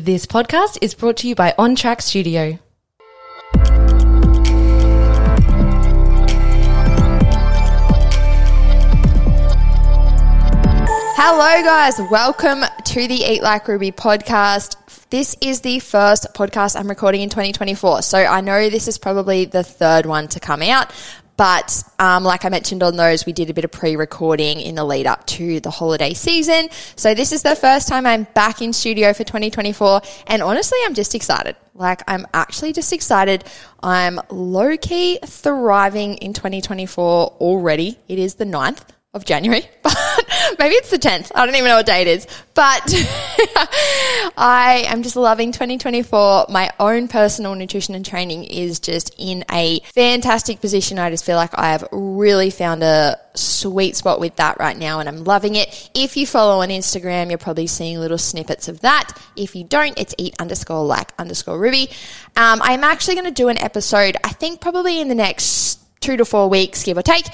This podcast is brought to you by On Track Studio. Hello, guys. Welcome to the Eat Like Ruby podcast. This is the first podcast I'm recording in 2024. So I know this is probably the third one to come out, but um, like I mentioned on those, we did a bit of pre-recording in the lead up to the holiday season. So this is the first time I'm back in studio for 2024, and honestly, I'm just excited. Like I'm actually just excited. I'm low key thriving in 2024 already. It is the 9th of January, but maybe it's the 10th. I don't even know what day it is, but I am just loving 2024. My own personal nutrition and training is just in a fantastic position. I just feel like I have really found a sweet spot with that right now and I'm loving it. If you follow on Instagram, you're probably seeing little snippets of that. If you don't, it's eat underscore like underscore Ruby. Um, I'm actually going to do an episode, I think probably in the next two to four weeks, give or take,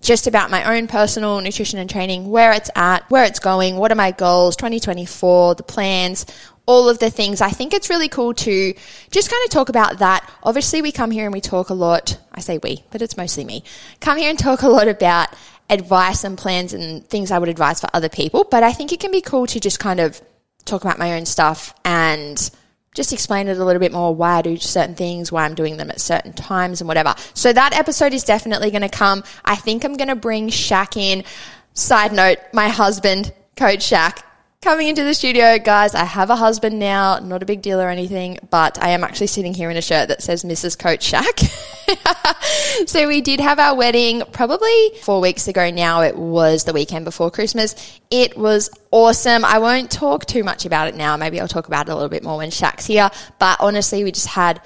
just about my own personal nutrition and training, where it's at, where it's going, what are my goals, 2024, the plans, all of the things. I think it's really cool to just kind of talk about that. Obviously, we come here and we talk a lot. I say we, but it's mostly me. Come here and talk a lot about advice and plans and things I would advise for other people. But I think it can be cool to just kind of talk about my own stuff and just explain it a little bit more why I do certain things, why I'm doing them at certain times and whatever. So that episode is definitely going to come. I think I'm going to bring Shaq in. Side note, my husband, Coach Shaq, coming into the studio, guys. I have a husband now, not a big deal or anything, but I am actually sitting here in a shirt that says Mrs. Coach Shaq. so we did have our wedding probably four weeks ago now. It was the weekend before Christmas. It was awesome. I won't talk too much about it now. Maybe I'll talk about it a little bit more when Shaq's here. But honestly, we just had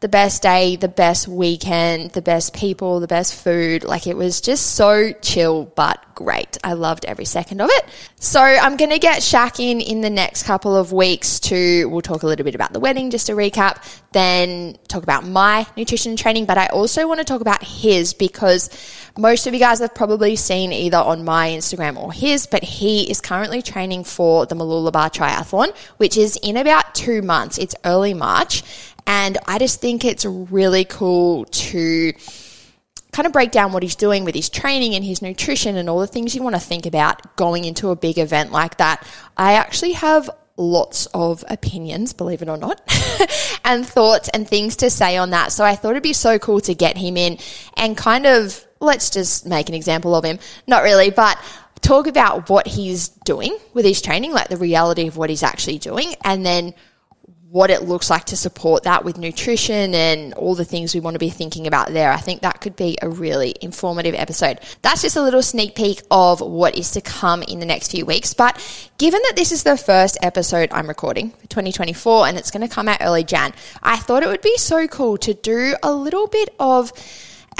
the best day, the best weekend, the best people, the best food. Like it was just so chill, but great. I loved every second of it. So I'm going to get Shaq in in the next couple of weeks to, we'll talk a little bit about the wedding, just to recap, then talk about my nutrition training. But I also want to talk about his because most of you guys have probably seen either on my Instagram or his, but he is currently training for the Mooloolaba Triathlon, which is in about two months. It's early March. And I just think it's really cool to kind of break down what he's doing with his training and his nutrition and all the things you want to think about going into a big event like that. I actually have lots of opinions, believe it or not, and thoughts and things to say on that. So I thought it'd be so cool to get him in and kind of, let's just make an example of him. Not really, but talk about what he's doing with his training, like the reality of what he's actually doing, and then what it looks like to support that with nutrition and all the things we want to be thinking about there. I think that could be a really informative episode. That's just a little sneak peek of what is to come in the next few weeks. But given that this is the first episode I'm recording for 2024 and it's going to come out early Jan, I thought it would be so cool to do a little bit of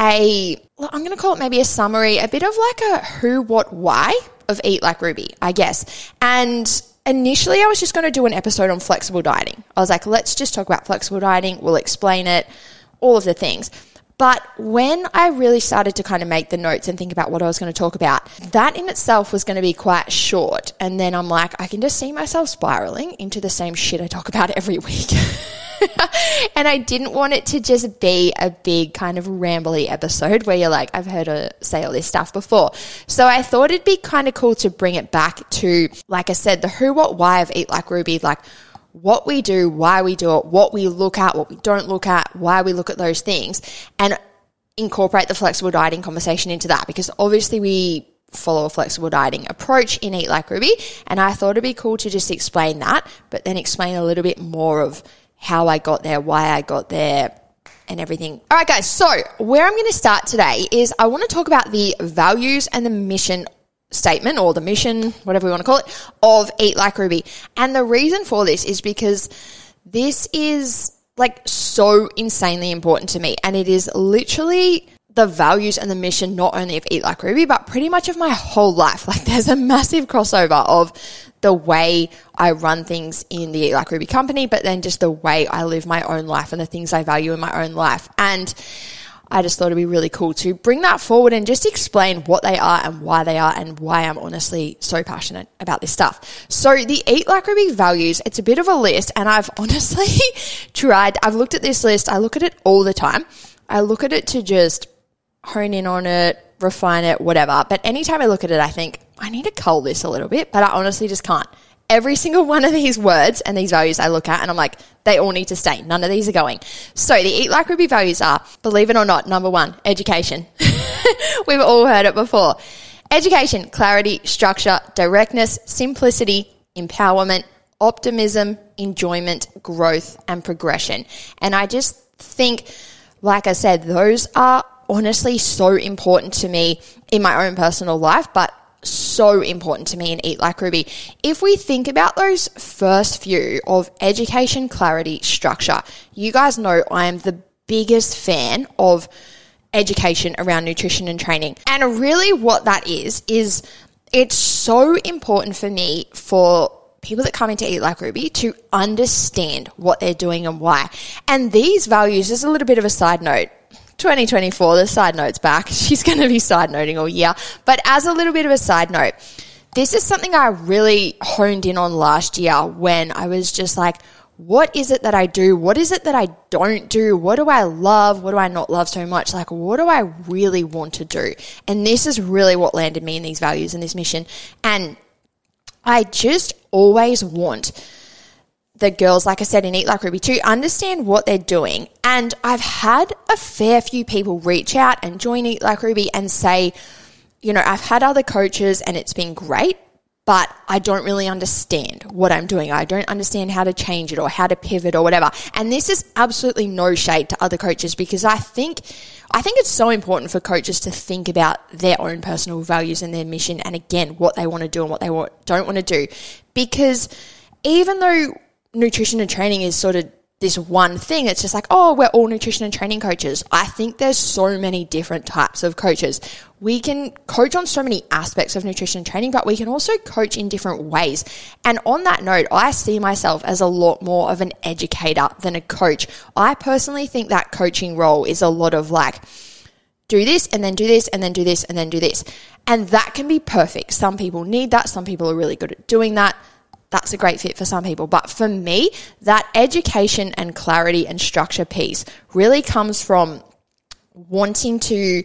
a, I'm going to call it maybe a summary, a bit of like a who, what, why of Eat Like Ruby, I guess. And initially I was just going to do an episode on flexible dieting. I was like, let's just talk about flexible dieting. We'll explain it, all of the things. But when I really started to kind of make the notes and think about what I was going to talk about, that in itself was going to be quite short. And then I'm like, I can just see myself spiraling into the same shit I talk about every week. and I didn't want it to just be a big kind of rambly episode where you're like, I've heard her say all this stuff before. So I thought it'd be kind of cool to bring it back to, like I said, the who, what, why of Eat Like Ruby, like what we do, why we do it, what we look at, what we don't look at, why we look at those things, and incorporate the flexible dieting conversation into that because obviously we follow a flexible dieting approach in Eat Like Ruby. And I thought it'd be cool to just explain that, but then explain a little bit more of how I got there, why I got there, and everything. All right, guys. So where I'm going to start today is I want to talk about the values and the mission statement or the mission, whatever we want to call it, of Eat Like Ruby. And the reason for this is because this is like so insanely important to me. And it is literally the values and the mission, not only of Eat Like Ruby, but pretty much of my whole life. Like there's a massive crossover of the way I run things in the Eat Like Ruby company, but then just the way I live my own life and the things I value in my own life. And I just thought it'd be really cool to bring that forward and just explain what they are and why they are and why I'm honestly so passionate about this stuff. So the Eat Like Ruby values, it's a bit of a list and I've honestly tried, I've looked at this list, I look at it all the time. I look at it to just hone in on it, refine it, whatever. But anytime I look at it, I think, I need to cull this a little bit, but I honestly just can't. Every single one of these words and these values I look at and I'm like, they all need to stay. None of these are going. So the Eat Like Ruby values are, believe it or not, number one, education. We've all heard it before. Education, clarity, structure, directness, simplicity, empowerment, optimism, enjoyment, growth, and progression. And I just think, like I said, those are honestly so important to me in my own personal life, but so important to me in Eat Like Ruby. If we think about those first few of education, clarity, structure, you guys know I am the biggest fan of education around nutrition and training. And really, what that is, is it's so important for me for people that come into Eat Like Ruby to understand what they're doing and why. And these values, is a little bit of a side note. 2024, the side note's back. She's going to be side noting all year. But as a little bit of a side note, this is something I really honed in on last year when I was just like, what is it that I do? What is it that I don't do? What do I love? What do I not love so much? Like, what do I really want to do? And this is really what landed me in these values and this mission. And I just always want the girls, like I said, in Eat Like Ruby to understand what they're doing. And I've had a fair few people reach out and join Eat Like Ruby and say, you know, I've had other coaches and it's been great, but I don't really understand what I'm doing. I don't understand how to change it or how to pivot or whatever. And this is absolutely no shade to other coaches because I think I think it's so important for coaches to think about their own personal values and their mission and again what they want to do and what they don't want to do because even though nutrition and training is sort of this one thing. It's just like, oh, we're all nutrition and training coaches. I think there's so many different types of coaches. We can coach on so many aspects of nutrition and training, but we can also coach in different ways. And on that note, I see myself as a lot more of an educator than a coach. I personally think that coaching role is a lot of like, do this and then do this and then do this and then do this. And that can be perfect. Some people need that. Some people are really good at doing that that's a great fit for some people. But for me, that education and clarity and structure piece really comes from wanting to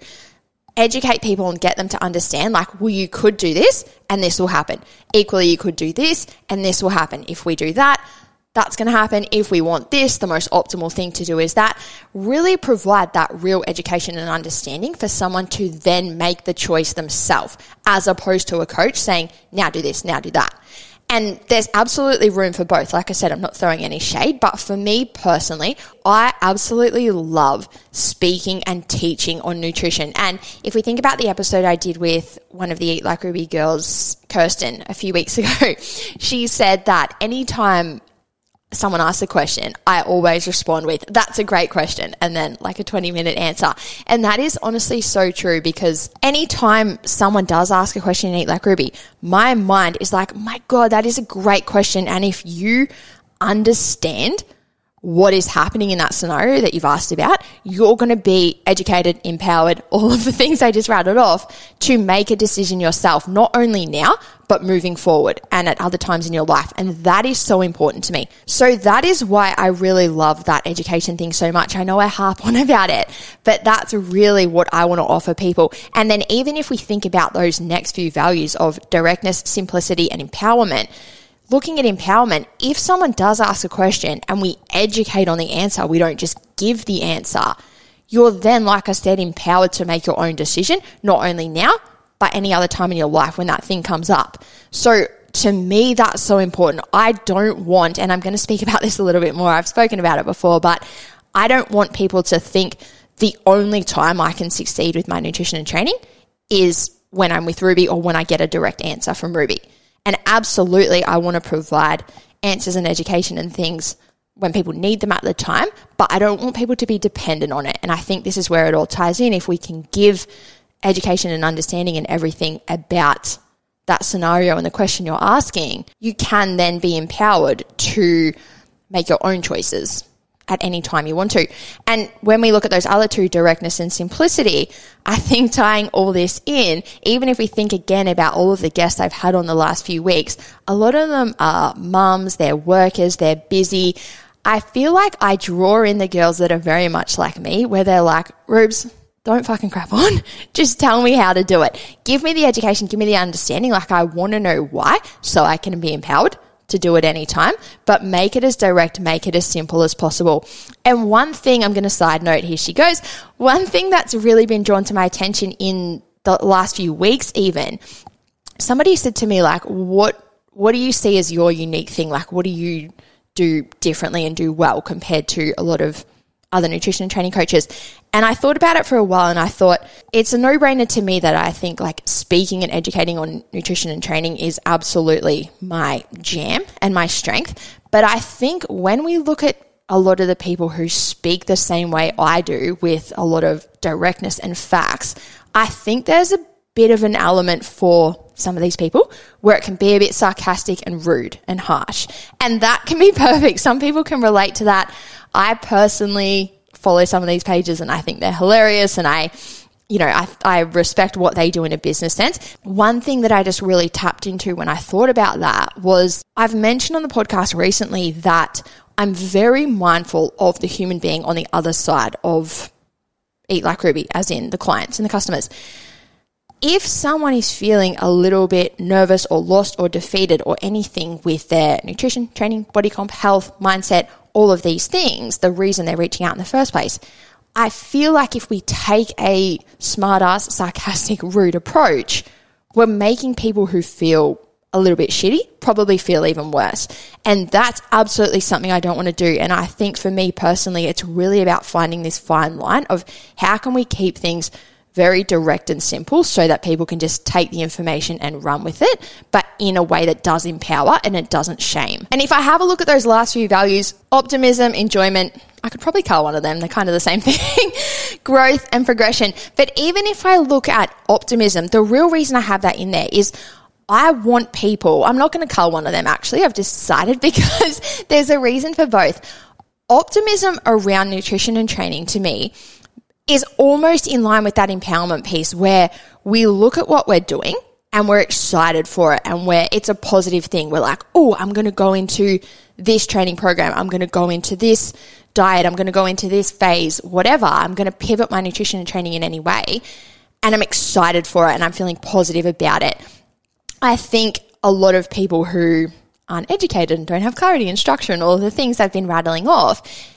educate people and get them to understand like well you could do this and this will happen. Equally you could do this and this will happen. If we do that that's going to happen. If we want this the most optimal thing to do is that. Really provide that real education and understanding for someone to then make the choice themselves as opposed to a coach saying now do this now do that and there's absolutely room for both. Like I said, I'm not throwing any shade, but for me personally, I absolutely love speaking and teaching on nutrition. And if we think about the episode I did with one of the Eat Like Ruby girls, Kirsten, a few weeks ago, she said that anytime someone asks a question, I always respond with, that's a great question. And then like a 20 minute answer. And that is honestly so true because anytime someone does ask a question in Eat Like Ruby, my mind is like, my God, that is a great question. And if you understand what is happening in that scenario that you've asked about, you're going to be educated, empowered, all of the things I just rattled off to make a decision yourself, not only now, but moving forward and at other times in your life. And that is so important to me. So that is why I really love that education thing so much. I know I harp on about it, but that's really what I want to offer people. And then even if we think about those next few values of directness, simplicity, and empowerment, looking at empowerment, if someone does ask a question and we educate on the answer, we don't just give the answer, you're then, like I said, empowered to make your own decision, not only now, but any other time in your life when that thing comes up. So to me, that's so important. I don't want, and I'm going to speak about this a little bit more. I've spoken about it before, but I don't want people to think the only time I can succeed with my nutrition and training is when I'm with Ruby or when I get a direct answer from Ruby. And absolutely, I want to provide answers and education and things when people need them at the time, but I don't want people to be dependent on it. And I think this is where it all ties in. If we can give education and understanding and everything about that scenario and the question you're asking, you can then be empowered to make your own choices at any time you want to. And when we look at those other two, directness and simplicity, I think tying all this in, even if we think again about all of the guests I've had on the last few weeks, a lot of them are mums, they're workers, they're busy. I feel like I draw in the girls that are very much like me, where they're like, Rubes, don't fucking crap on. Just tell me how to do it. Give me the education, give me the understanding. Like I want to know why so I can be empowered to do it anytime, but make it as direct, make it as simple as possible. And one thing I'm going to side note, here she goes. One thing that's really been drawn to my attention in the last few weeks, even somebody said to me, like, what, what do you see as your unique thing? Like, what do you do differently and do well compared to a lot of other nutrition and training coaches. And I thought about it for a while and I thought it's a no brainer to me that I think like speaking and educating on nutrition and training is absolutely my jam and my strength. But I think when we look at a lot of the people who speak the same way I do with a lot of directness and facts, I think there's a bit of an element for some of these people where it can be a bit sarcastic and rude and harsh. And that can be perfect. Some people can relate to that. I personally follow some of these pages and I think they're hilarious and I you know, I, I respect what they do in a business sense. One thing that I just really tapped into when I thought about that was I've mentioned on the podcast recently that I'm very mindful of the human being on the other side of Eat Like Ruby, as in the clients and the customers if someone is feeling a little bit nervous or lost or defeated or anything with their nutrition, training, body comp, health, mindset, all of these things, the reason they're reaching out in the first place, I feel like if we take a smart ass, sarcastic, rude approach, we're making people who feel a little bit shitty probably feel even worse. And that's absolutely something I don't want to do. And I think for me personally, it's really about finding this fine line of how can we keep things very direct and simple so that people can just take the information and run with it, but in a way that does empower and it doesn't shame. And if I have a look at those last few values, optimism, enjoyment, I could probably call one of them. They're kind of the same thing. Growth and progression. But even if I look at optimism, the real reason I have that in there is I want people, I'm not going to call one of them actually, I've decided because there's a reason for both. Optimism around nutrition and training to me is almost in line with that empowerment piece where we look at what we're doing and we're excited for it and where it's a positive thing. We're like, oh, I'm going to go into this training program. I'm going to go into this diet. I'm going to go into this phase, whatever. I'm going to pivot my nutrition and training in any way. And I'm excited for it and I'm feeling positive about it. I think a lot of people who aren't educated and don't have clarity and structure and all the things I've been rattling off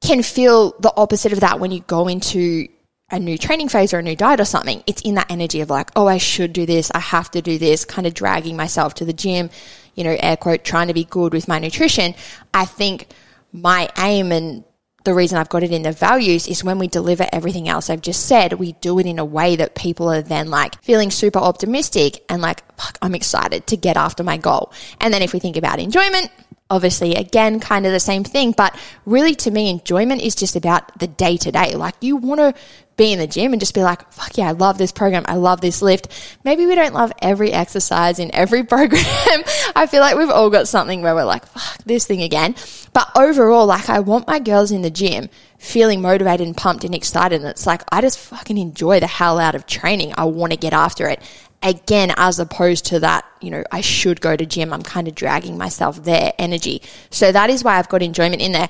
can feel the opposite of that when you go into a new training phase or a new diet or something. It's in that energy of like, oh, I should do this. I have to do this, kind of dragging myself to the gym, you know, air quote, trying to be good with my nutrition. I think my aim and the reason I've got it in the values is when we deliver everything else I've just said, we do it in a way that people are then like feeling super optimistic and like, fuck, I'm excited to get after my goal. And then if we think about enjoyment, obviously again kind of the same thing but really to me enjoyment is just about the day to day like you want to be in the gym and just be like fuck yeah i love this program. I love this lift. Maybe we don't love every exercise in every program. I feel like we've all got something where we're like fuck this thing again. But overall like i want my girls in the gym feeling motivated and pumped and excited and it's like i just fucking enjoy the hell out of training i want to get after it again, as opposed to that, you know, I should go to gym. I'm kind of dragging myself there energy. So that is why I've got enjoyment in there.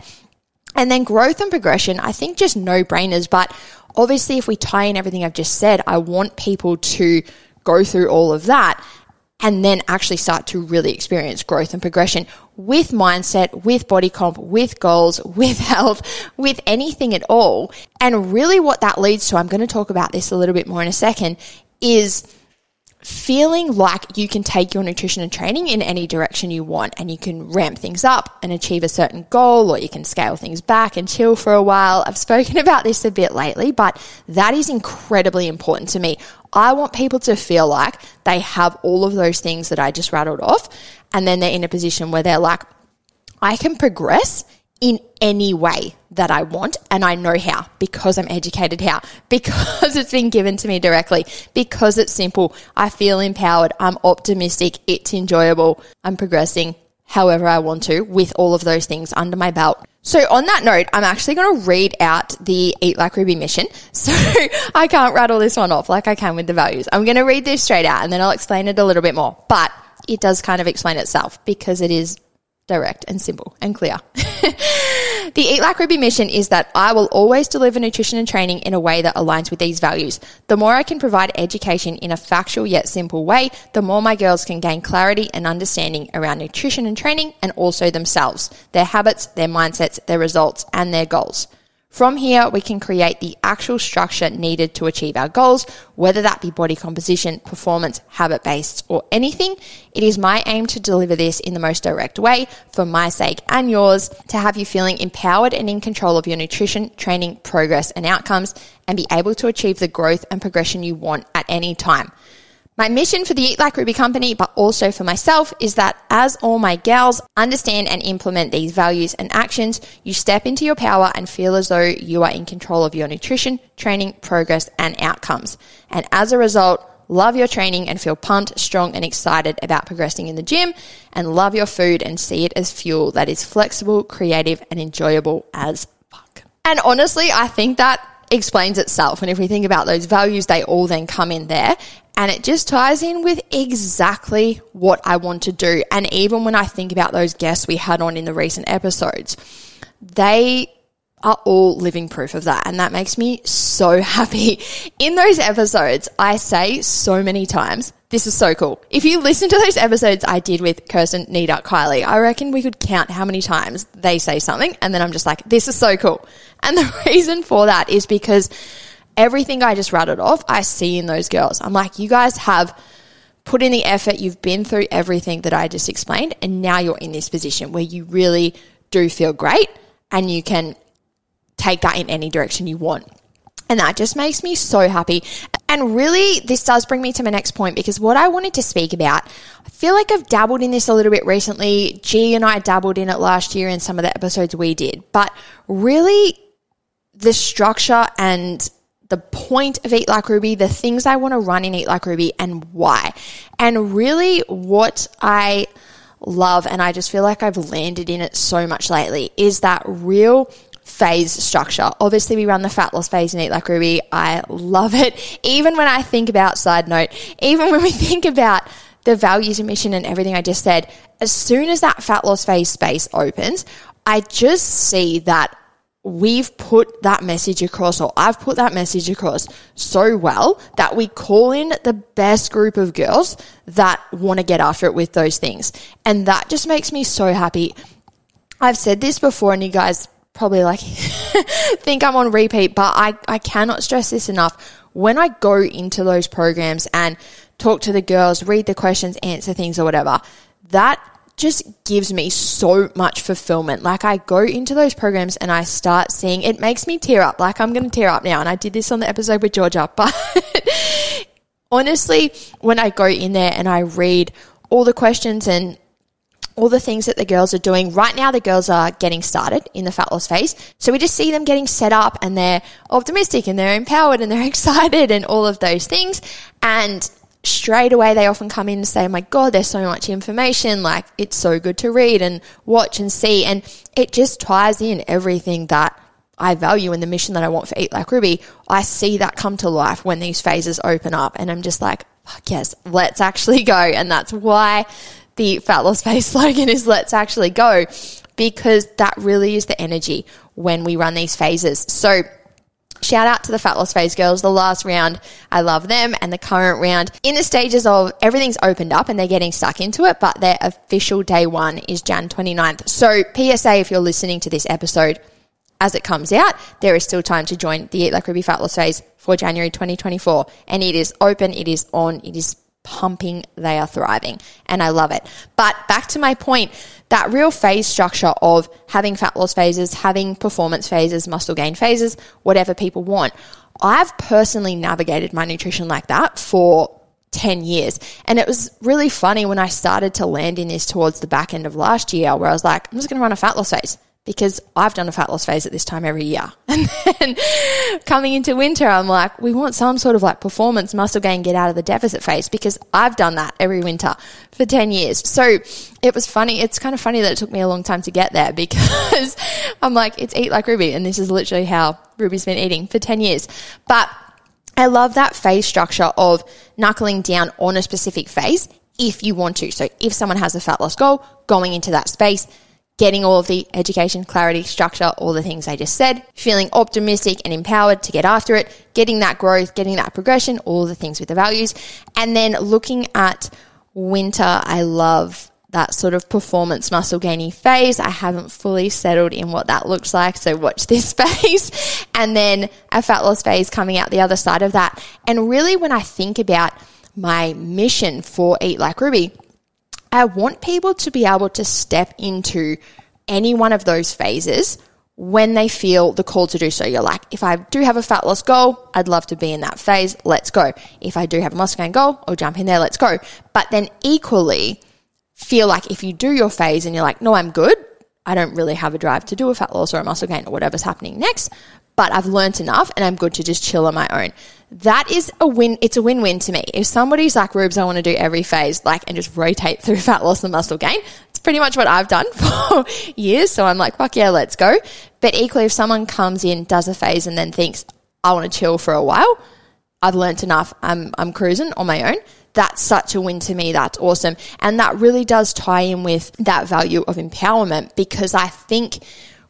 And then growth and progression, I think just no brainers. But obviously, if we tie in everything I've just said, I want people to go through all of that and then actually start to really experience growth and progression with mindset, with body comp, with goals, with health, with anything at all. And really what that leads to, I'm going to talk about this a little bit more in a second, is feeling like you can take your nutrition and training in any direction you want and you can ramp things up and achieve a certain goal or you can scale things back and chill for a while. I've spoken about this a bit lately, but that is incredibly important to me. I want people to feel like they have all of those things that I just rattled off and then they're in a position where they're like, I can progress in any way that I want and I know how because I'm educated how because it's been given to me directly because it's simple I feel empowered I'm optimistic it's enjoyable I'm progressing however I want to with all of those things under my belt So on that note, I'm actually going to read out the Eat Like Ruby mission. So I can't rattle this one off like I can with the values. I'm going to read this straight out and then I'll explain it a little bit more. But it does kind of explain itself because it is direct and simple and clear. the Eat Like Ruby mission is that I will always deliver nutrition and training in a way that aligns with these values. The more I can provide education in a factual yet simple way, the more my girls can gain clarity and understanding around nutrition and training and also themselves, their habits, their mindsets, their results, and their goals. From here, we can create the actual structure needed to achieve our goals, whether that be body composition, performance, habit based, or anything. It is my aim to deliver this in the most direct way for my sake and yours to have you feeling empowered and in control of your nutrition, training, progress, and outcomes and be able to achieve the growth and progression you want at any time. My mission for the Eat Like Ruby company, but also for myself, is that as all my gals understand and implement these values and actions, you step into your power and feel as though you are in control of your nutrition, training, progress, and outcomes. And as a result, love your training and feel pumped, strong, and excited about progressing in the gym, and love your food and see it as fuel that is flexible, creative, and enjoyable as fuck. And honestly, I think that explains itself. And if we think about those values, they all then come in there. And it just ties in with exactly what I want to do. And even when I think about those guests we had on in the recent episodes, they are all living proof of that. And that makes me so happy. In those episodes, I say so many times, this is so cool. If you listen to those episodes I did with Kirsten, Nita, Kylie, I reckon we could count how many times they say something. And then I'm just like, this is so cool. And the reason for that is because everything I just rattled off, I see in those girls. I'm like, you guys have put in the effort, you've been through everything that I just explained, and now you're in this position where you really do feel great and you can take that in any direction you want. And that just makes me so happy. And really, this does bring me to my next point because what I wanted to speak about, I feel like I've dabbled in this a little bit recently. G and I dabbled in it last year in some of the episodes we did, but really, the structure and the point of Eat Like Ruby, the things I want to run in Eat Like Ruby, and why. And really, what I love, and I just feel like I've landed in it so much lately, is that real phase structure. Obviously, we run the fat loss phase in Eat Like Ruby. I love it. Even when I think about, side note, even when we think about the values and mission and everything I just said, as soon as that fat loss phase space opens, I just see that we've put that message across, or I've put that message across so well that we call in the best group of girls that want to get after it with those things. And that just makes me so happy. I've said this before, and you guys probably like think I'm on repeat, but I, I cannot stress this enough. When I go into those programs and talk to the girls, read the questions, answer things or whatever, that just gives me so much fulfillment. Like I go into those programs and I start seeing it makes me tear up. Like I'm going to tear up now. And I did this on the episode with Georgia, but honestly, when I go in there and I read all the questions and all the things that the girls are doing. Right now, the girls are getting started in the fat loss phase. So we just see them getting set up and they're optimistic and they're empowered and they're excited and all of those things. And straight away they often come in and say, oh my God, there's so much information. Like it's so good to read and watch and see. And it just ties in everything that I value and the mission that I want for Eat Like Ruby. I see that come to life when these phases open up and I'm just like, fuck yes, let's actually go. And that's why the fat loss phase slogan is let's actually go because that really is the energy when we run these phases. So Shout out to the Fat Loss Phase girls. The last round, I love them. And the current round, in the stages of everything's opened up and they're getting stuck into it, but their official day one is Jan 29th. So, PSA, if you're listening to this episode as it comes out, there is still time to join the Eat Like Ruby Fat Loss Phase for January 2024. And it is open, it is on, it is pumping, they are thriving. And I love it. But back to my point, that real phase structure of having fat loss phases, having performance phases, muscle gain phases, whatever people want. I've personally navigated my nutrition like that for 10 years. And it was really funny when I started to land in this towards the back end of last year where I was like, I'm just going to run a fat loss phase because I've done a fat loss phase at this time every year. And then coming into winter, I'm like, we want some sort of like performance muscle gain, get out of the deficit phase because I've done that every winter for 10 years. So it was funny. It's kind of funny that it took me a long time to get there because I'm like, it's eat like Ruby. And this is literally how Ruby's been eating for 10 years. But I love that phase structure of knuckling down on a specific phase if you want to. So if someone has a fat loss goal, going into that space, getting all of the education, clarity, structure, all the things I just said, feeling optimistic and empowered to get after it, getting that growth, getting that progression, all the things with the values. And then looking at winter, I love that sort of performance muscle gaining phase. I haven't fully settled in what that looks like, so watch this phase. And then a fat loss phase coming out the other side of that. And really, when I think about my mission for Eat Like Ruby, I want people to be able to step into any one of those phases when they feel the call to do so. You're like, if I do have a fat loss goal, I'd love to be in that phase. Let's go. If I do have a muscle gain goal, I'll jump in there. Let's go. But then equally feel like if you do your phase and you're like, no, I'm good. I don't really have a drive to do a fat loss or a muscle gain or whatever's happening next, but I've learned enough and I'm good to just chill on my own. That is a win. It's a win-win to me. If somebody's like, Rubes, I want to do every phase, like, and just rotate through fat loss and muscle gain, it's pretty much what I've done for years. So I'm like, fuck yeah, let's go. But equally, if someone comes in, does a phase and then thinks, I want to chill for a while, I've learned enough. I'm, I'm cruising on my own. That's such a win to me. That's awesome. And that really does tie in with that value of empowerment because I think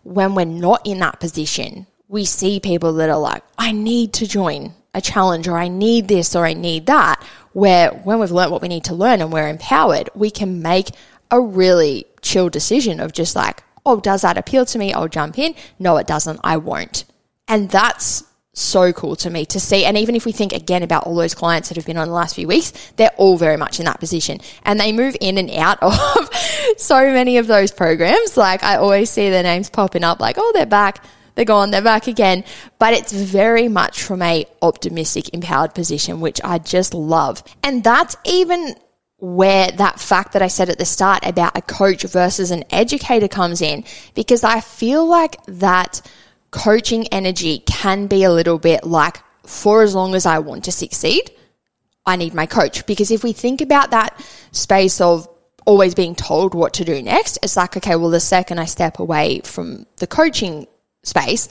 when we're not in that position, we see people that are like, I need to join a challenge or I need this or I need that. Where when we've learned what we need to learn and we're empowered, we can make a really chill decision of just like, oh, does that appeal to me? I'll jump in. No, it doesn't. I won't. And that's so cool to me to see. And even if we think again about all those clients that have been on the last few weeks, they're all very much in that position and they move in and out of so many of those programs. Like I always see their names popping up like, oh, they're back. They're gone, they're back again. But it's very much from a optimistic, empowered position, which I just love. And that's even where that fact that I said at the start about a coach versus an educator comes in, because I feel like that coaching energy can be a little bit like, for as long as I want to succeed, I need my coach. Because if we think about that space of always being told what to do next, it's like, okay, well, the second I step away from the coaching space,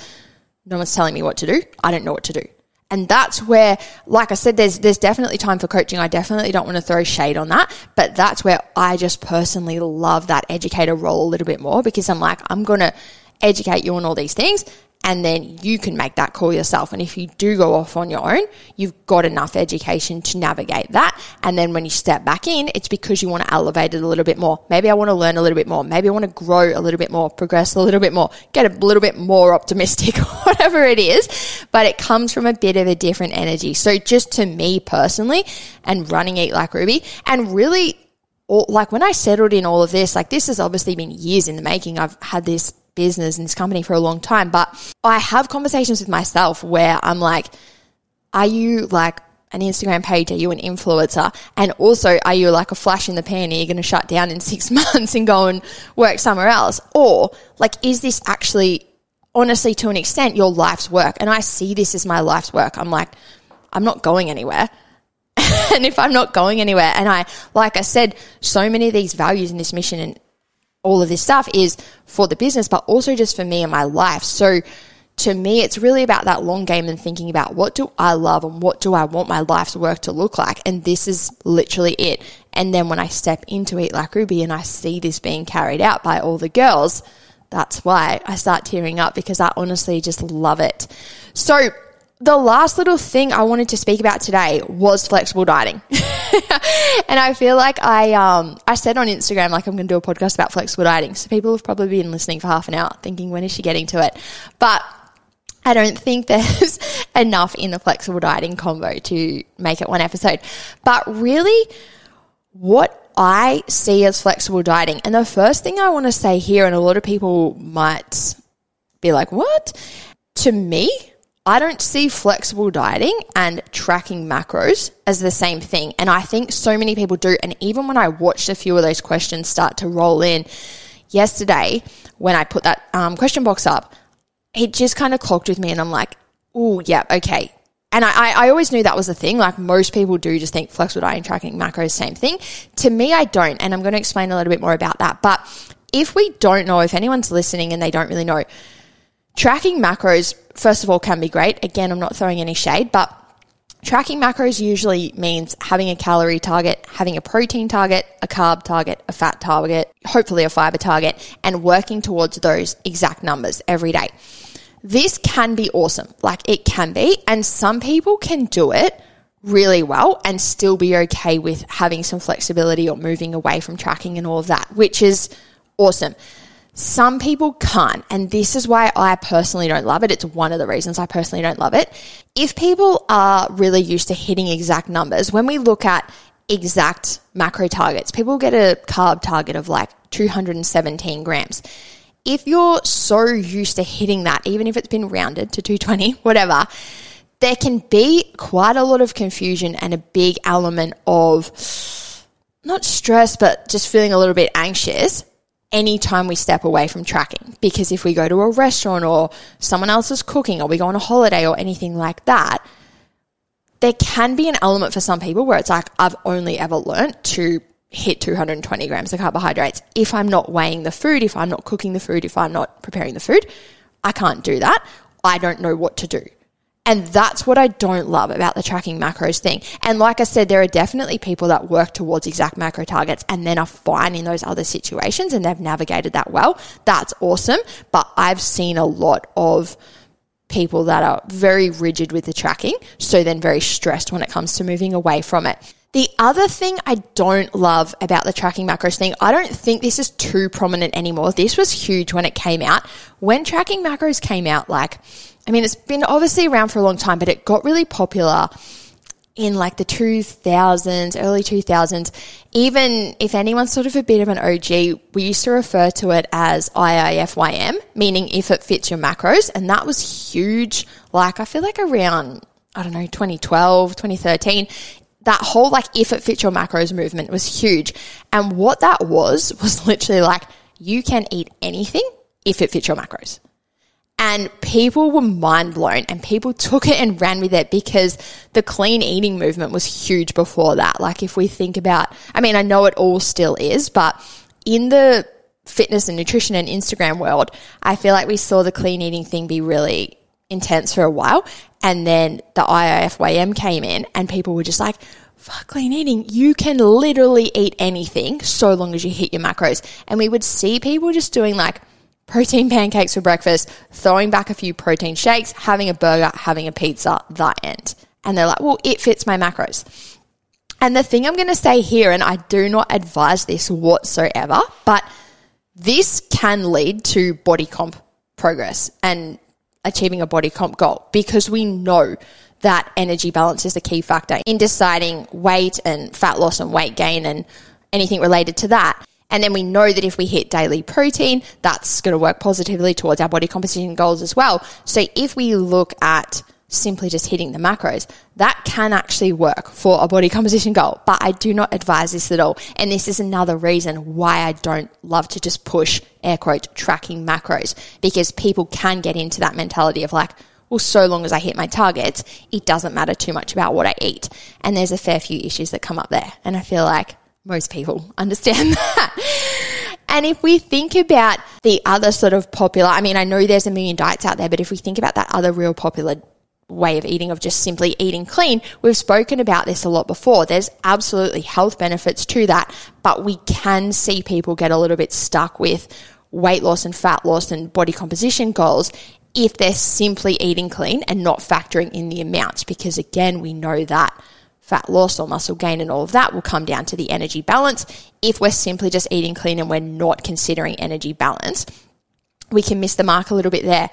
no one's telling me what to do. I don't know what to do. And that's where, like I said, there's there's definitely time for coaching. I definitely don't want to throw shade on that, but that's where I just personally love that educator role a little bit more because I'm like, I'm gonna educate you on all these things and then you can make that call yourself. And if you do go off on your own, you've got enough education to navigate that. And then when you step back in, it's because you want to elevate it a little bit more. Maybe I want to learn a little bit more. Maybe I want to grow a little bit more, progress a little bit more, get a little bit more optimistic, whatever it is. But it comes from a bit of a different energy. So just to me personally and running Eat Like Ruby and really all, like when I settled in all of this, like this has obviously been years in the making. I've had this business and this company for a long time, but I have conversations with myself where I'm like, are you like an Instagram page? Are you an influencer? And also, are you like a flash in the pan? Are you going to shut down in six months and go and work somewhere else? Or like, is this actually, honestly, to an extent, your life's work? And I see this as my life's work. I'm like, I'm not going anywhere. and if I'm not going anywhere, and I, like I said, so many of these values in this mission and all of this stuff is for the business, but also just for me and my life. So to me, it's really about that long game and thinking about what do I love and what do I want my life's work to look like. And this is literally it. And then when I step into Eat Like Ruby and I see this being carried out by all the girls, that's why I start tearing up because I honestly just love it. So the last little thing I wanted to speak about today was flexible dieting. and I feel like I um I said on Instagram like I'm going to do a podcast about flexible dieting. So people have probably been listening for half an hour thinking when is she getting to it? But I don't think there's enough in the flexible dieting combo to make it one episode. But really what I see as flexible dieting and the first thing I want to say here and a lot of people might be like, "What?" To me, I don't see flexible dieting and tracking macros as the same thing. And I think so many people do. And even when I watched a few of those questions start to roll in yesterday, when I put that um, question box up, it just kind of clocked with me, and I'm like, oh, yeah, okay. And I, I, I always knew that was the thing. Like most people do just think flexible dieting, tracking macros, same thing. To me, I don't. And I'm going to explain a little bit more about that. But if we don't know, if anyone's listening and they don't really know, tracking macros, first of all, can be great. Again, I'm not throwing any shade, but Tracking macros usually means having a calorie target, having a protein target, a carb target, a fat target, hopefully a fiber target, and working towards those exact numbers every day. This can be awesome. Like it can be. And some people can do it really well and still be okay with having some flexibility or moving away from tracking and all of that, which is awesome. Some people can't. And this is why I personally don't love it. It's one of the reasons I personally don't love it. If people are really used to hitting exact numbers, when we look at exact macro targets, people get a carb target of like 217 grams. If you're so used to hitting that, even if it's been rounded to 220, whatever, there can be quite a lot of confusion and a big element of not stress, but just feeling a little bit anxious anytime we step away from tracking. Because if we go to a restaurant or someone else is cooking or we go on a holiday or anything like that, there can be an element for some people where it's like, I've only ever learnt to hit 220 grams of carbohydrates. If I'm not weighing the food, if I'm not cooking the food, if I'm not preparing the food, I can't do that. I don't know what to do. And that's what I don't love about the tracking macros thing. And like I said, there are definitely people that work towards exact macro targets and then are fine in those other situations and they've navigated that well. That's awesome. But I've seen a lot of people that are very rigid with the tracking, so then very stressed when it comes to moving away from it. The other thing I don't love about the tracking macros thing, I don't think this is too prominent anymore. This was huge when it came out. When tracking macros came out, like I mean, it's been obviously around for a long time, but it got really popular in like the 2000s, early 2000s. Even if anyone's sort of a bit of an OG, we used to refer to it as IIFYM, meaning if it fits your macros. And that was huge. Like, I feel like around, I don't know, 2012, 2013 that whole like if it fits your macros movement was huge. And what that was was literally like you can eat anything if it fits your macros. And people were mind blown and people took it and ran with it because the clean eating movement was huge before that. Like if we think about, I mean, I know it all still is, but in the fitness and nutrition and Instagram world, I feel like we saw the clean eating thing be really intense for a while. And then the IIFYM came in and people were just like, fuck clean eating. You can literally eat anything so long as you hit your macros. And we would see people just doing like, protein pancakes for breakfast, throwing back a few protein shakes, having a burger, having a pizza, that end. And they're like, well, it fits my macros. And the thing I'm going to say here, and I do not advise this whatsoever, but this can lead to body comp progress and achieving a body comp goal because we know that energy balance is a key factor in deciding weight and fat loss and weight gain and anything related to that. And then we know that if we hit daily protein, that's going to work positively towards our body composition goals as well. So if we look at simply just hitting the macros, that can actually work for a body composition goal. But I do not advise this at all. And this is another reason why I don't love to just push air quote tracking macros because people can get into that mentality of like, well, so long as I hit my targets, it doesn't matter too much about what I eat. And there's a fair few issues that come up there. And I feel like most people understand that. And if we think about the other sort of popular, I mean, I know there's a million diets out there, but if we think about that other real popular way of eating of just simply eating clean, we've spoken about this a lot before. There's absolutely health benefits to that, but we can see people get a little bit stuck with weight loss and fat loss and body composition goals if they're simply eating clean and not factoring in the amounts because again, we know that fat loss or muscle gain and all of that will come down to the energy balance. If we're simply just eating clean and we're not considering energy balance, we can miss the mark a little bit there.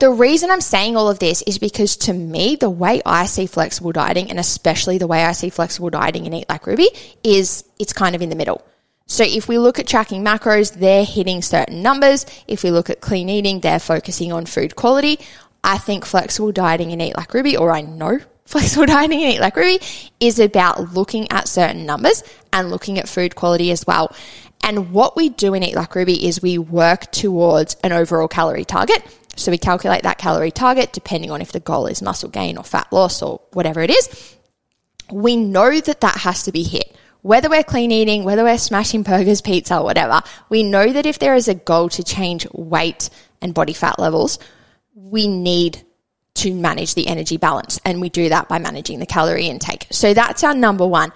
The reason I'm saying all of this is because to me, the way I see flexible dieting and especially the way I see flexible dieting in Eat Like Ruby is it's kind of in the middle. So if we look at tracking macros, they're hitting certain numbers. If we look at clean eating, they're focusing on food quality. I think flexible dieting in Eat Like Ruby, or I know flexible dieting and eat like Ruby is about looking at certain numbers and looking at food quality as well. And what we do in Eat Like Ruby is we work towards an overall calorie target. So we calculate that calorie target depending on if the goal is muscle gain or fat loss or whatever it is. We know that that has to be hit. Whether we're clean eating, whether we're smashing burgers, pizza, or whatever, we know that if there is a goal to change weight and body fat levels, we need to manage the energy balance. And we do that by managing the calorie intake. So that's our number one.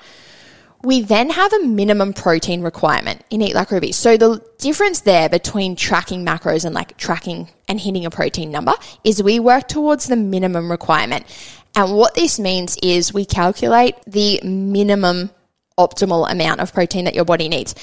We then have a minimum protein requirement in Eat Like Ruby. So the difference there between tracking macros and like tracking and hitting a protein number is we work towards the minimum requirement. And what this means is we calculate the minimum optimal amount of protein that your body needs.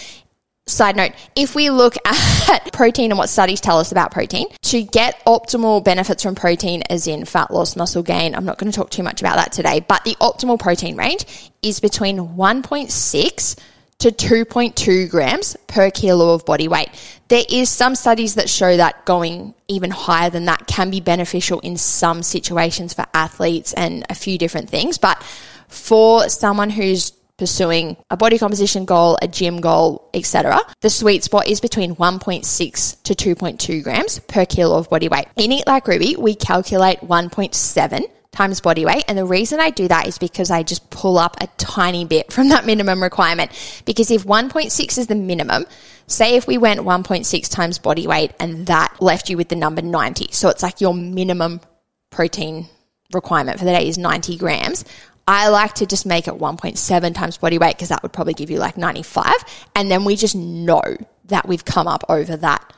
Side note, if we look at protein and what studies tell us about protein, to get optimal benefits from protein, as in fat loss, muscle gain, I'm not going to talk too much about that today, but the optimal protein range is between 1.6 to 2.2 grams per kilo of body weight. There is some studies that show that going even higher than that can be beneficial in some situations for athletes and a few different things, but for someone who's pursuing a body composition goal, a gym goal, etc. The sweet spot is between 1.6 to 2.2 grams per kilo of body weight. In Eat Like Ruby, we calculate 1.7 times body weight. And the reason I do that is because I just pull up a tiny bit from that minimum requirement. Because if 1.6 is the minimum, say if we went 1.6 times body weight and that left you with the number 90. So it's like your minimum protein requirement for the day is 90 grams. I like to just make it 1.7 times body weight because that would probably give you like 95. And then we just know that we've come up over that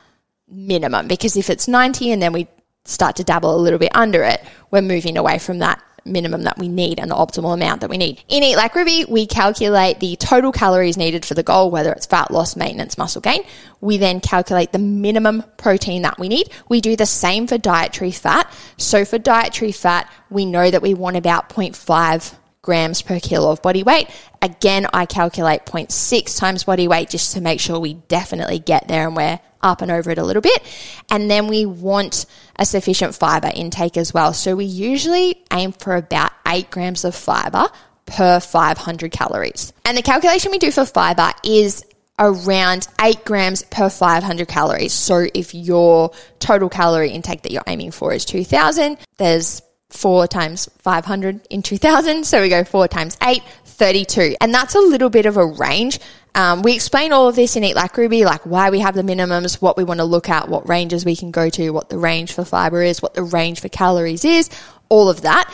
minimum because if it's 90 and then we start to dabble a little bit under it, we're moving away from that minimum that we need and the optimal amount that we need. In Eat Like Ruby, we calculate the total calories needed for the goal, whether it's fat loss, maintenance, muscle gain. We then calculate the minimum protein that we need. We do the same for dietary fat. So for dietary fat, we know that we want about 0.5 grams per kilo of body weight. Again, I calculate 0.6 times body weight just to make sure we definitely get there and we're up and over it a little bit. And then we want a sufficient fiber intake as well. So we usually aim for about 8 grams of fiber per 500 calories. And the calculation we do for fiber is around 8 grams per 500 calories. So if your total calorie intake that you're aiming for is 2000, there's 4 times 500 in 2000. So we go 4 times 8, 32. And that's a little bit of a range. Um, we explain all of this in Eat Like Ruby, like why we have the minimums, what we want to look at, what ranges we can go to, what the range for fiber is, what the range for calories is, all of that.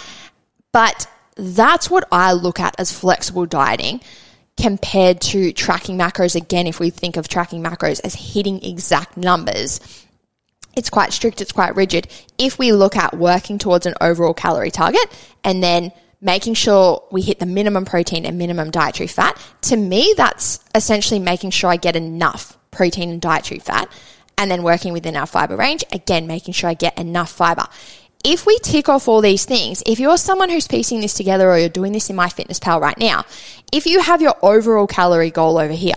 But that's what I look at as flexible dieting compared to tracking macros. Again, if we think of tracking macros as hitting exact numbers, it's quite strict, it's quite rigid. If we look at working towards an overall calorie target and then making sure we hit the minimum protein and minimum dietary fat, to me, that's essentially making sure I get enough protein and dietary fat and then working within our fiber range. Again, making sure I get enough fiber. If we tick off all these things, if you're someone who's piecing this together or you're doing this in MyFitnessPal right now, if you have your overall calorie goal over here,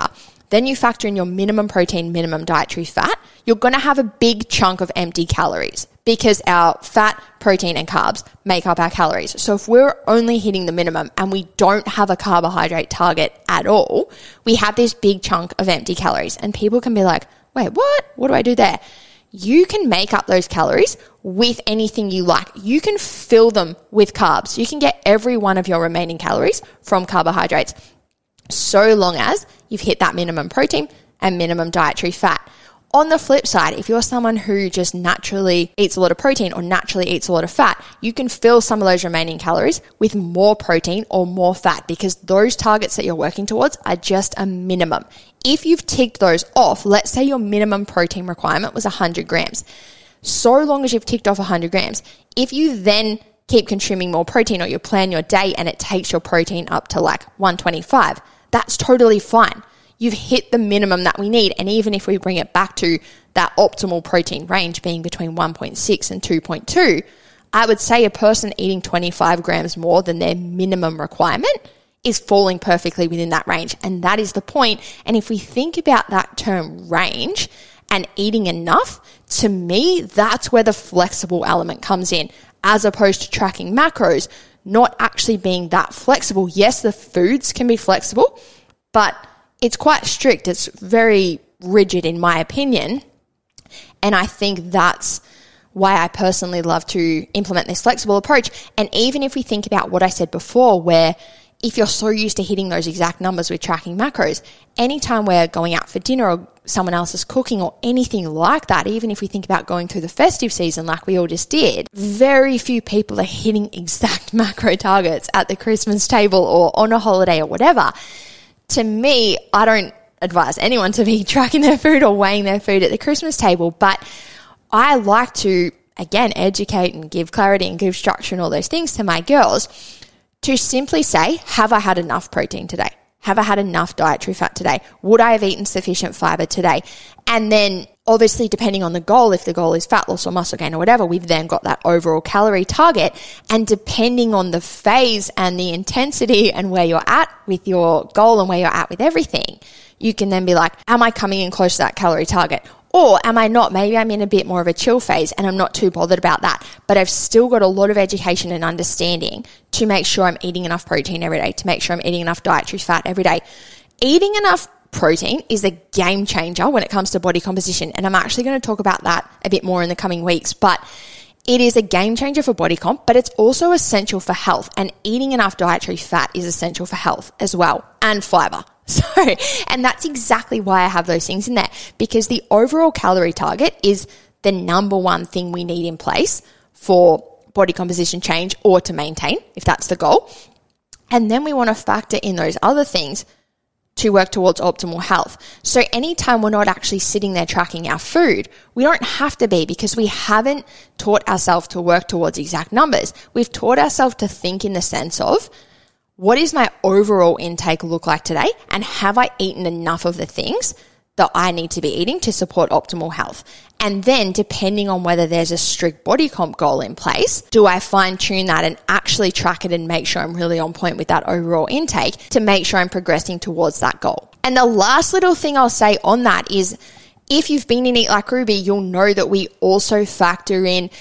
then you factor in your minimum protein, minimum dietary fat, you're going to have a big chunk of empty calories because our fat, protein, and carbs make up our calories. So if we're only hitting the minimum and we don't have a carbohydrate target at all, we have this big chunk of empty calories. And people can be like, wait, what? What do I do there? You can make up those calories with anything you like. You can fill them with carbs. You can get every one of your remaining calories from carbohydrates so long as you've hit that minimum protein and minimum dietary fat. On the flip side, if you're someone who just naturally eats a lot of protein or naturally eats a lot of fat, you can fill some of those remaining calories with more protein or more fat because those targets that you're working towards are just a minimum. If you've ticked those off, let's say your minimum protein requirement was 100 grams. So long as you've ticked off 100 grams, if you then keep consuming more protein or you plan your day and it takes your protein up to like 125, that's totally fine. You've hit the minimum that we need. And even if we bring it back to that optimal protein range being between 1.6 and 2.2, I would say a person eating 25 grams more than their minimum requirement is falling perfectly within that range. And that is the point. And if we think about that term range and eating enough, to me, that's where the flexible element comes in, as opposed to tracking macros, not actually being that flexible. Yes, the foods can be flexible, but it's quite strict. It's very rigid in my opinion. And I think that's why I personally love to implement this flexible approach. And even if we think about what I said before, where if you're so used to hitting those exact numbers with tracking macros, anytime we're going out for dinner or someone else is cooking or anything like that, even if we think about going through the festive season like we all just did, very few people are hitting exact macro targets at the Christmas table or on a holiday or whatever. To me, I don't advise anyone to be tracking their food or weighing their food at the Christmas table, but I like to, again, educate and give clarity and give structure and all those things to my girls to simply say, have I had enough protein today? Have I had enough dietary fat today? Would I have eaten sufficient fiber today? And then obviously depending on the goal, if the goal is fat loss or muscle gain or whatever, we've then got that overall calorie target. And depending on the phase and the intensity and where you're at with your goal and where you're at with everything, you can then be like, am I coming in close to that calorie target? Or am I not? Maybe I'm in a bit more of a chill phase and I'm not too bothered about that, but I've still got a lot of education and understanding to make sure I'm eating enough protein every day, to make sure I'm eating enough dietary fat every day. Eating enough protein is a game changer when it comes to body composition. And I'm actually going to talk about that a bit more in the coming weeks, but it is a game changer for body comp, but it's also essential for health. And eating enough dietary fat is essential for health as well and fiber. So, and that's exactly why I have those things in there because the overall calorie target is the number one thing we need in place for body composition change or to maintain, if that's the goal. And then we want to factor in those other things to work towards optimal health. So anytime we're not actually sitting there tracking our food, we don't have to be because we haven't taught ourselves to work towards exact numbers. We've taught ourselves to think in the sense of, what is my overall intake look like today? And have I eaten enough of the things that I need to be eating to support optimal health? And then, depending on whether there's a strict body comp goal in place, do I fine tune that and actually track it and make sure I'm really on point with that overall intake to make sure I'm progressing towards that goal? And the last little thing I'll say on that is if you've been in Eat Like Ruby, you'll know that we also factor in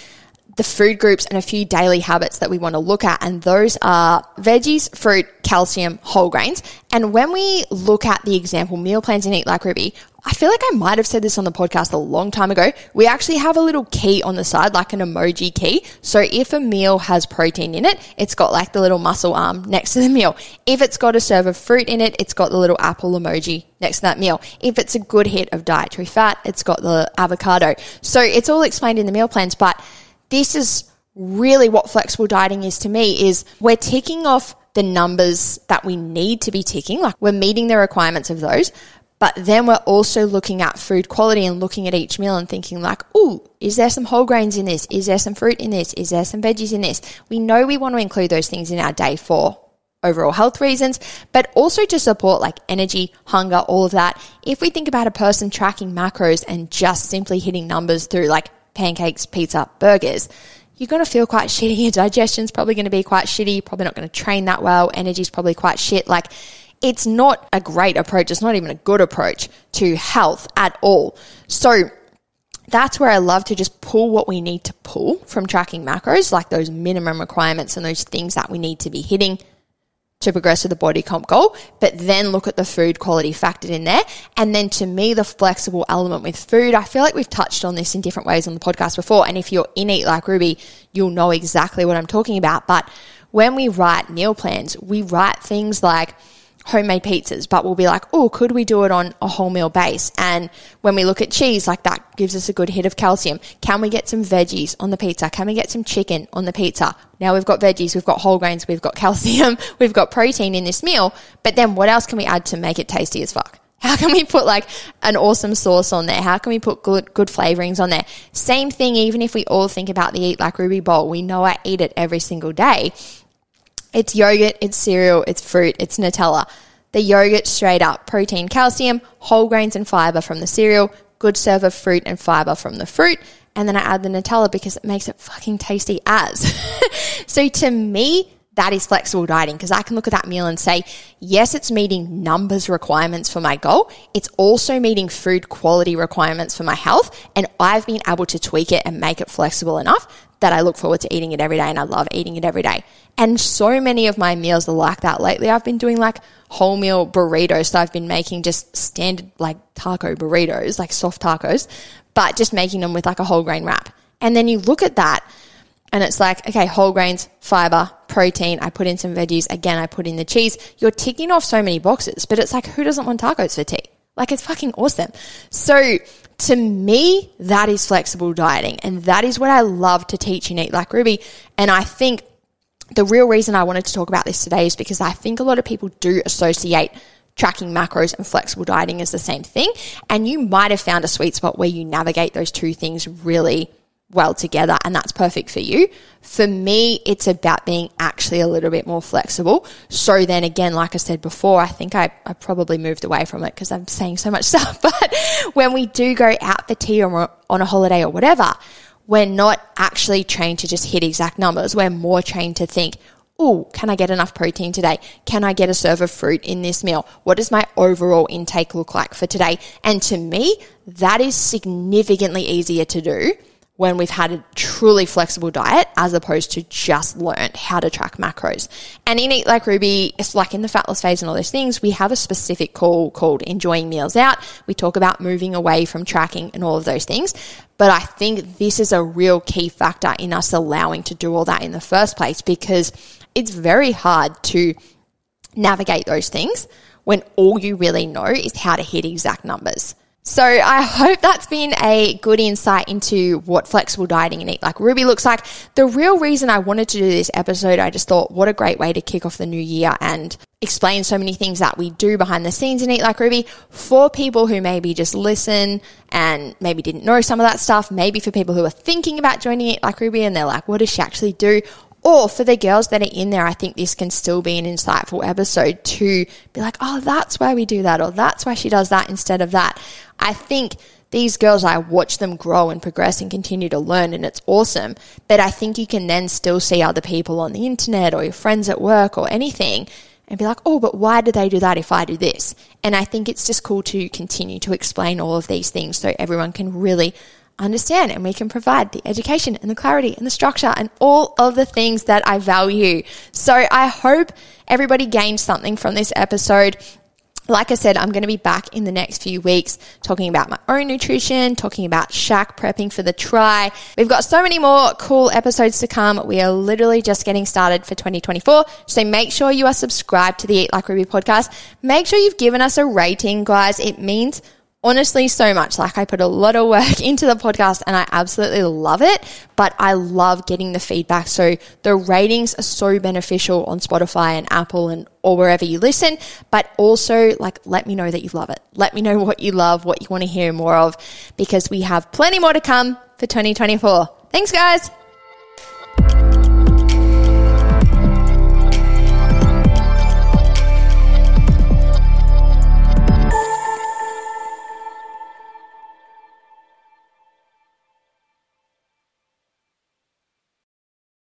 the food groups and a few daily habits that we want to look at. And those are veggies, fruit, calcium, whole grains. And when we look at the example meal plans and eat like Ruby, I feel like I might have said this on the podcast a long time ago. We actually have a little key on the side, like an emoji key. So if a meal has protein in it, it's got like the little muscle arm next to the meal. If it's got a serve of fruit in it, it's got the little apple emoji next to that meal. If it's a good hit of dietary fat, it's got the avocado. So it's all explained in the meal plans, but this is really what flexible dieting is to me is we're ticking off the numbers that we need to be ticking, like we're meeting the requirements of those, but then we're also looking at food quality and looking at each meal and thinking like, oh, is there some whole grains in this? Is there some fruit in this? Is there some veggies in this? We know we want to include those things in our day for overall health reasons, but also to support like energy, hunger, all of that. If we think about a person tracking macros and just simply hitting numbers through like pancakes, pizza, burgers, you're going to feel quite shitty. Your digestion's probably going to be quite shitty. Probably not going to train that well. Energy's probably quite shit. Like, it's not a great approach. It's not even a good approach to health at all. So, that's where I love to just pull what we need to pull from tracking macros, like those minimum requirements and those things that we need to be hitting to progress to the body comp goal, but then look at the food quality factored in there. And then to me, the flexible element with food, I feel like we've touched on this in different ways on the podcast before. And if you're in Eat Like Ruby, you'll know exactly what I'm talking about. But when we write meal plans, we write things like, homemade pizzas, but we'll be like, oh, could we do it on a whole meal base? And when we look at cheese, like that gives us a good hit of calcium. Can we get some veggies on the pizza? Can we get some chicken on the pizza? Now we've got veggies, we've got whole grains, we've got calcium, we've got protein in this meal, but then what else can we add to make it tasty as fuck? How can we put like an awesome sauce on there? How can we put good, good flavorings on there? Same thing, even if we all think about the Eat Like Ruby bowl, we know I eat it every single day it's yogurt, it's cereal, it's fruit, it's Nutella. The yogurt straight up protein, calcium, whole grains and fiber from the cereal, good serve of fruit and fiber from the fruit, and then I add the Nutella because it makes it fucking tasty as. so to me, that is flexible dieting because I can look at that meal and say, yes, it's meeting numbers requirements for my goal. It's also meeting food quality requirements for my health. And I've been able to tweak it and make it flexible enough that I look forward to eating it every day and I love eating it every day. And so many of my meals are like that. Lately, I've been doing like whole meal burritos. So I've been making just standard like taco burritos, like soft tacos, but just making them with like a whole grain wrap. And then you look at that and it's like, okay, whole grains, fiber, protein. I put in some veggies. Again, I put in the cheese. You're ticking off so many boxes, but it's like, who doesn't want tacos for tea? Like, it's fucking awesome. So, to me, that is flexible dieting. And that is what I love to teach in Eat Like Ruby. And I think the real reason I wanted to talk about this today is because I think a lot of people do associate tracking macros and flexible dieting as the same thing. And you might have found a sweet spot where you navigate those two things really well together and that's perfect for you. For me, it's about being actually a little bit more flexible. So then again, like I said before, I think I, I probably moved away from it because I'm saying so much stuff. But when we do go out for tea or on a holiday or whatever, we're not actually trained to just hit exact numbers. We're more trained to think, oh, can I get enough protein today? Can I get a serve of fruit in this meal? What does my overall intake look like for today? And to me, that is significantly easier to do when we've had a truly flexible diet as opposed to just learned how to track macros. And in Eat Like Ruby, it's like in the fat loss phase and all those things, we have a specific call called enjoying meals out. We talk about moving away from tracking and all of those things. But I think this is a real key factor in us allowing to do all that in the first place because it's very hard to navigate those things when all you really know is how to hit exact numbers. So I hope that's been a good insight into what flexible dieting and eat like Ruby looks like. The real reason I wanted to do this episode, I just thought what a great way to kick off the new year and explain so many things that we do behind the scenes in Eat Like Ruby for people who maybe just listen and maybe didn't know some of that stuff. Maybe for people who are thinking about joining Eat Like Ruby and they're like, what does she actually do? Or for the girls that are in there, I think this can still be an insightful episode to be like, oh, that's why we do that, or that's why she does that instead of that. I think these girls, I watch them grow and progress and continue to learn, and it's awesome. But I think you can then still see other people on the internet or your friends at work or anything and be like, oh, but why do they do that if I do this? And I think it's just cool to continue to explain all of these things so everyone can really understand and we can provide the education and the clarity and the structure and all of the things that I value. So I hope everybody gained something from this episode. Like I said, I'm going to be back in the next few weeks talking about my own nutrition, talking about shack prepping for the try. We've got so many more cool episodes to come. We are literally just getting started for 2024. So make sure you are subscribed to the Eat Like Ruby podcast. Make sure you've given us a rating, guys. It means honestly so much. Like I put a lot of work into the podcast and I absolutely love it, but I love getting the feedback. So the ratings are so beneficial on Spotify and Apple and or wherever you listen, but also like let me know that you love it. Let me know what you love, what you want to hear more of because we have plenty more to come for 2024. Thanks guys.